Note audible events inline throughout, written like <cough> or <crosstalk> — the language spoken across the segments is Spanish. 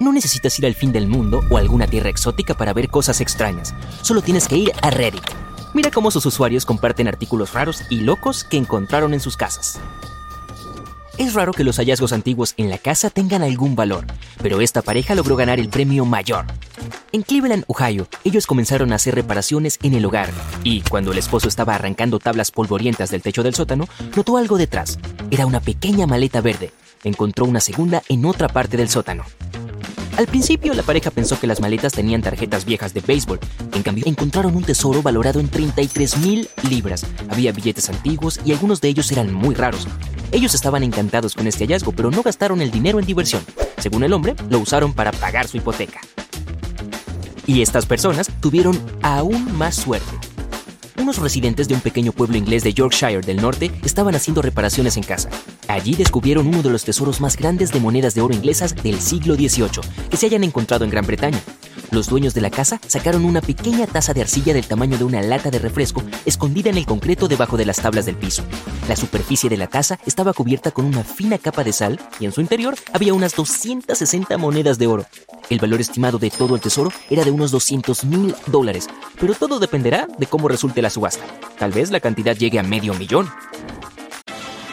No necesitas ir al fin del mundo o a alguna tierra exótica para ver cosas extrañas. Solo tienes que ir a Reddit. Mira cómo sus usuarios comparten artículos raros y locos que encontraron en sus casas. Es raro que los hallazgos antiguos en la casa tengan algún valor, pero esta pareja logró ganar el premio mayor. En Cleveland, Ohio, ellos comenzaron a hacer reparaciones en el hogar y, cuando el esposo estaba arrancando tablas polvorientas del techo del sótano, notó algo detrás. Era una pequeña maleta verde. Encontró una segunda en otra parte del sótano. Al principio, la pareja pensó que las maletas tenían tarjetas viejas de béisbol. En cambio, encontraron un tesoro valorado en 33 mil libras. Había billetes antiguos y algunos de ellos eran muy raros. Ellos estaban encantados con este hallazgo, pero no gastaron el dinero en diversión. Según el hombre, lo usaron para pagar su hipoteca. Y estas personas tuvieron aún más suerte. Unos residentes de un pequeño pueblo inglés de Yorkshire del norte estaban haciendo reparaciones en casa. Allí descubrieron uno de los tesoros más grandes de monedas de oro inglesas del siglo XVIII que se hayan encontrado en Gran Bretaña. Los dueños de la casa sacaron una pequeña taza de arcilla del tamaño de una lata de refresco escondida en el concreto debajo de las tablas del piso. La superficie de la taza estaba cubierta con una fina capa de sal y en su interior había unas 260 monedas de oro. El valor estimado de todo el tesoro era de unos 200 mil dólares, pero todo dependerá de cómo resulte la subasta. Tal vez la cantidad llegue a medio millón.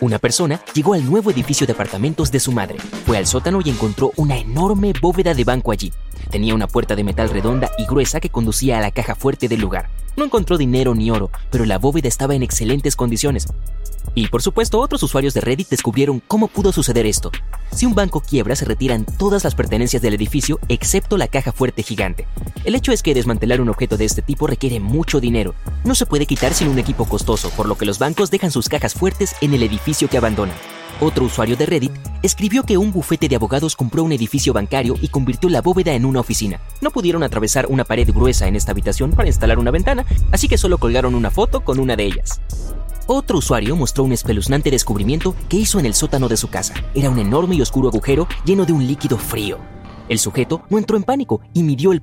Una persona llegó al nuevo edificio de apartamentos de su madre. Fue al sótano y encontró una enorme bóveda de banco allí. Tenía una puerta de metal redonda y gruesa que conducía a la caja fuerte del lugar. No encontró dinero ni oro, pero la bóveda estaba en excelentes condiciones. Y por supuesto, otros usuarios de Reddit descubrieron cómo pudo suceder esto. Si un banco quiebra, se retiran todas las pertenencias del edificio excepto la caja fuerte gigante. El hecho es que desmantelar un objeto de este tipo requiere mucho dinero. No se puede quitar sin un equipo costoso, por lo que los bancos dejan sus cajas fuertes en el edificio que abandonan. Otro usuario de Reddit escribió que un bufete de abogados compró un edificio bancario y convirtió la bóveda en una oficina. No pudieron atravesar una pared gruesa en esta habitación para instalar una ventana, así que solo colgaron una foto con una de ellas. Otro usuario mostró un espeluznante descubrimiento que hizo en el sótano de su casa. Era un enorme y oscuro agujero lleno de un líquido frío. El sujeto no entró en pánico y midió el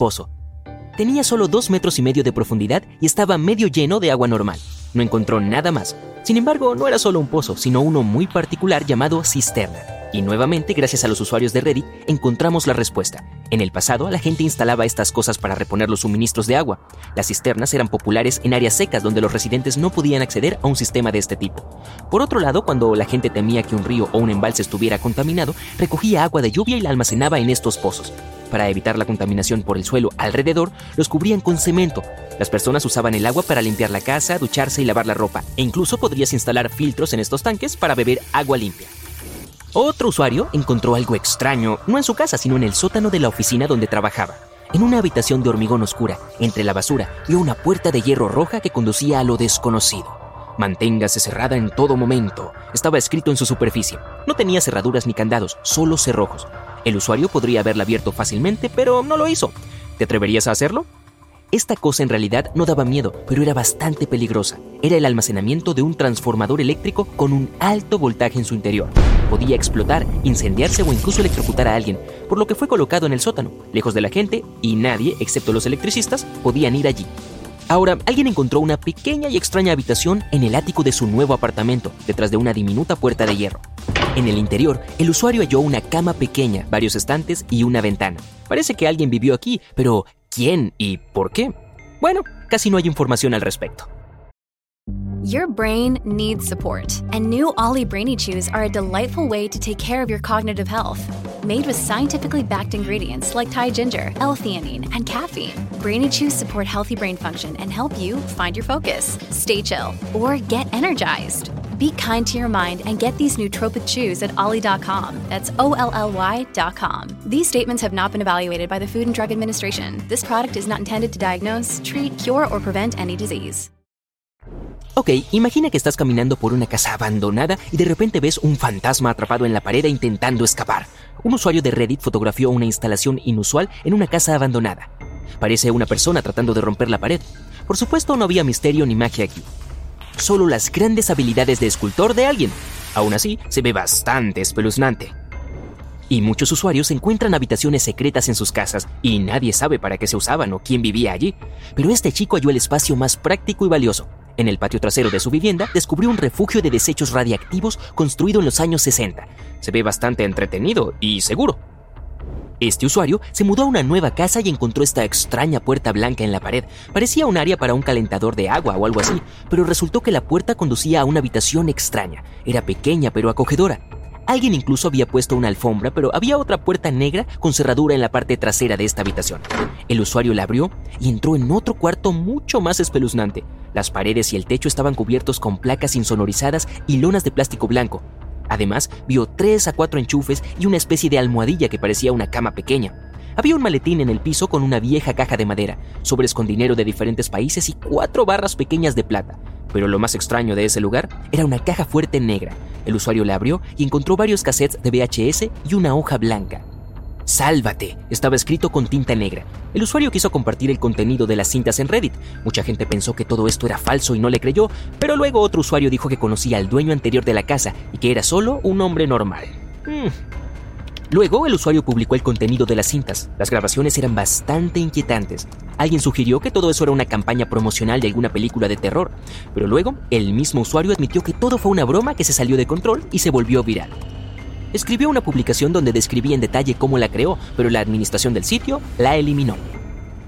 Pozo. Tenía solo dos metros y medio de profundidad y estaba medio lleno de agua normal. No encontró nada más. Sin embargo, no era solo un pozo, sino uno muy particular llamado cisterna. Y nuevamente, gracias a los usuarios de Reddit, encontramos la respuesta. En el pasado, la gente instalaba estas cosas para reponer los suministros de agua. Las cisternas eran populares en áreas secas donde los residentes no podían acceder a un sistema de este tipo. Por otro lado, cuando la gente temía que un río o un embalse estuviera contaminado, recogía agua de lluvia y la almacenaba en estos pozos. Para evitar la contaminación por el suelo alrededor, los cubrían con cemento. Las personas usaban el agua para limpiar la casa, ducharse y lavar la ropa, e incluso podrías instalar filtros en estos tanques para beber agua limpia. Otro usuario encontró algo extraño, no en su casa, sino en el sótano de la oficina donde trabajaba. En una habitación de hormigón oscura, entre la basura, vio una puerta de hierro roja que conducía a lo desconocido. Manténgase cerrada en todo momento. Estaba escrito en su superficie. No tenía cerraduras ni candados, solo cerrojos. El usuario podría haberla abierto fácilmente, pero no lo hizo. ¿Te atreverías a hacerlo? Esta cosa en realidad no daba miedo, pero era bastante peligrosa. Era el almacenamiento de un transformador eléctrico con un alto voltaje en su interior. Podía explotar, incendiarse o incluso electrocutar a alguien, por lo que fue colocado en el sótano, lejos de la gente, y nadie, excepto los electricistas, podían ir allí. Ahora, alguien encontró una pequeña y extraña habitación en el ático de su nuevo apartamento, detrás de una diminuta puerta de hierro. En el interior, el usuario halló una cama pequeña, varios estantes y una ventana. Parece que alguien vivió aquí, pero quién y por qué. Bueno, casi no hay información al respecto. Your brain needs support, and new Ollie Brainy Chews are a delightful way to take care of your cognitive health. Made with scientifically backed ingredients like Thai ginger, L-theanine, and caffeine, Brainy Chews support healthy brain function and help you find your focus, stay chill, or get energized. Be kind to your mind and get these nootropic chews at ollie.com. That's O L L Y.com. These statements have not been evaluated by the Food and Drug Administration. This product is not intended to diagnose, treat, cure, or prevent any disease. Ok, imagina que estás caminando por una casa abandonada y de repente ves un fantasma atrapado en la pared intentando escapar. Un usuario de Reddit fotografió una instalación inusual en una casa abandonada. Parece una persona tratando de romper la pared. Por supuesto no había misterio ni magia aquí solo las grandes habilidades de escultor de alguien. Aún así, se ve bastante espeluznante. Y muchos usuarios encuentran habitaciones secretas en sus casas y nadie sabe para qué se usaban o quién vivía allí. Pero este chico halló el espacio más práctico y valioso. En el patio trasero de su vivienda descubrió un refugio de desechos radiactivos construido en los años 60. Se ve bastante entretenido y seguro. Este usuario se mudó a una nueva casa y encontró esta extraña puerta blanca en la pared. Parecía un área para un calentador de agua o algo así, pero resultó que la puerta conducía a una habitación extraña. Era pequeña pero acogedora. Alguien incluso había puesto una alfombra, pero había otra puerta negra con cerradura en la parte trasera de esta habitación. El usuario la abrió y entró en otro cuarto mucho más espeluznante. Las paredes y el techo estaban cubiertos con placas insonorizadas y lonas de plástico blanco. Además, vio tres a cuatro enchufes y una especie de almohadilla que parecía una cama pequeña. Había un maletín en el piso con una vieja caja de madera, sobres con dinero de diferentes países y cuatro barras pequeñas de plata. Pero lo más extraño de ese lugar era una caja fuerte negra. El usuario la abrió y encontró varios cassettes de VHS y una hoja blanca. Sálvate, estaba escrito con tinta negra. El usuario quiso compartir el contenido de las cintas en Reddit. Mucha gente pensó que todo esto era falso y no le creyó, pero luego otro usuario dijo que conocía al dueño anterior de la casa y que era solo un hombre normal. Hmm. Luego el usuario publicó el contenido de las cintas. Las grabaciones eran bastante inquietantes. Alguien sugirió que todo eso era una campaña promocional de alguna película de terror, pero luego el mismo usuario admitió que todo fue una broma que se salió de control y se volvió viral escribió una publicación donde describía en detalle cómo la creó, pero la administración del sitio la eliminó.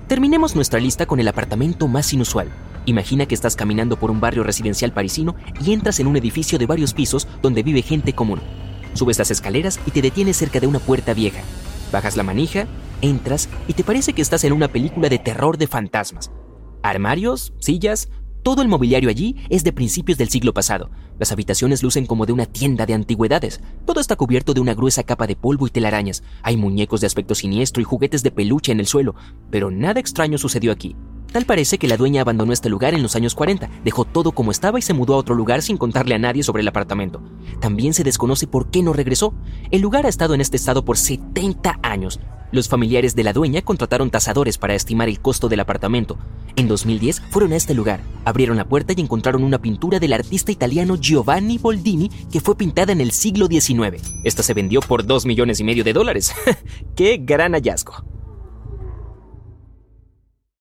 Terminemos nuestra lista con el apartamento más inusual. Imagina que estás caminando por un barrio residencial parisino y entras en un edificio de varios pisos donde vive gente común. Subes las escaleras y te detienes cerca de una puerta vieja. Bajas la manija, entras y te parece que estás en una película de terror de fantasmas. Armarios, sillas, todo el mobiliario allí es de principios del siglo pasado. Las habitaciones lucen como de una tienda de antigüedades. Todo está cubierto de una gruesa capa de polvo y telarañas. Hay muñecos de aspecto siniestro y juguetes de peluche en el suelo. Pero nada extraño sucedió aquí. Tal parece que la dueña abandonó este lugar en los años 40, dejó todo como estaba y se mudó a otro lugar sin contarle a nadie sobre el apartamento. También se desconoce por qué no regresó. El lugar ha estado en este estado por 70 años. Los familiares de la dueña contrataron tasadores para estimar el costo del apartamento. En 2010 fueron a este lugar, abrieron la puerta y encontraron una pintura del artista italiano Giovanni Boldini que fue pintada en el siglo XIX. Esta se vendió por 2 millones y medio de dólares. <laughs> ¡Qué gran hallazgo!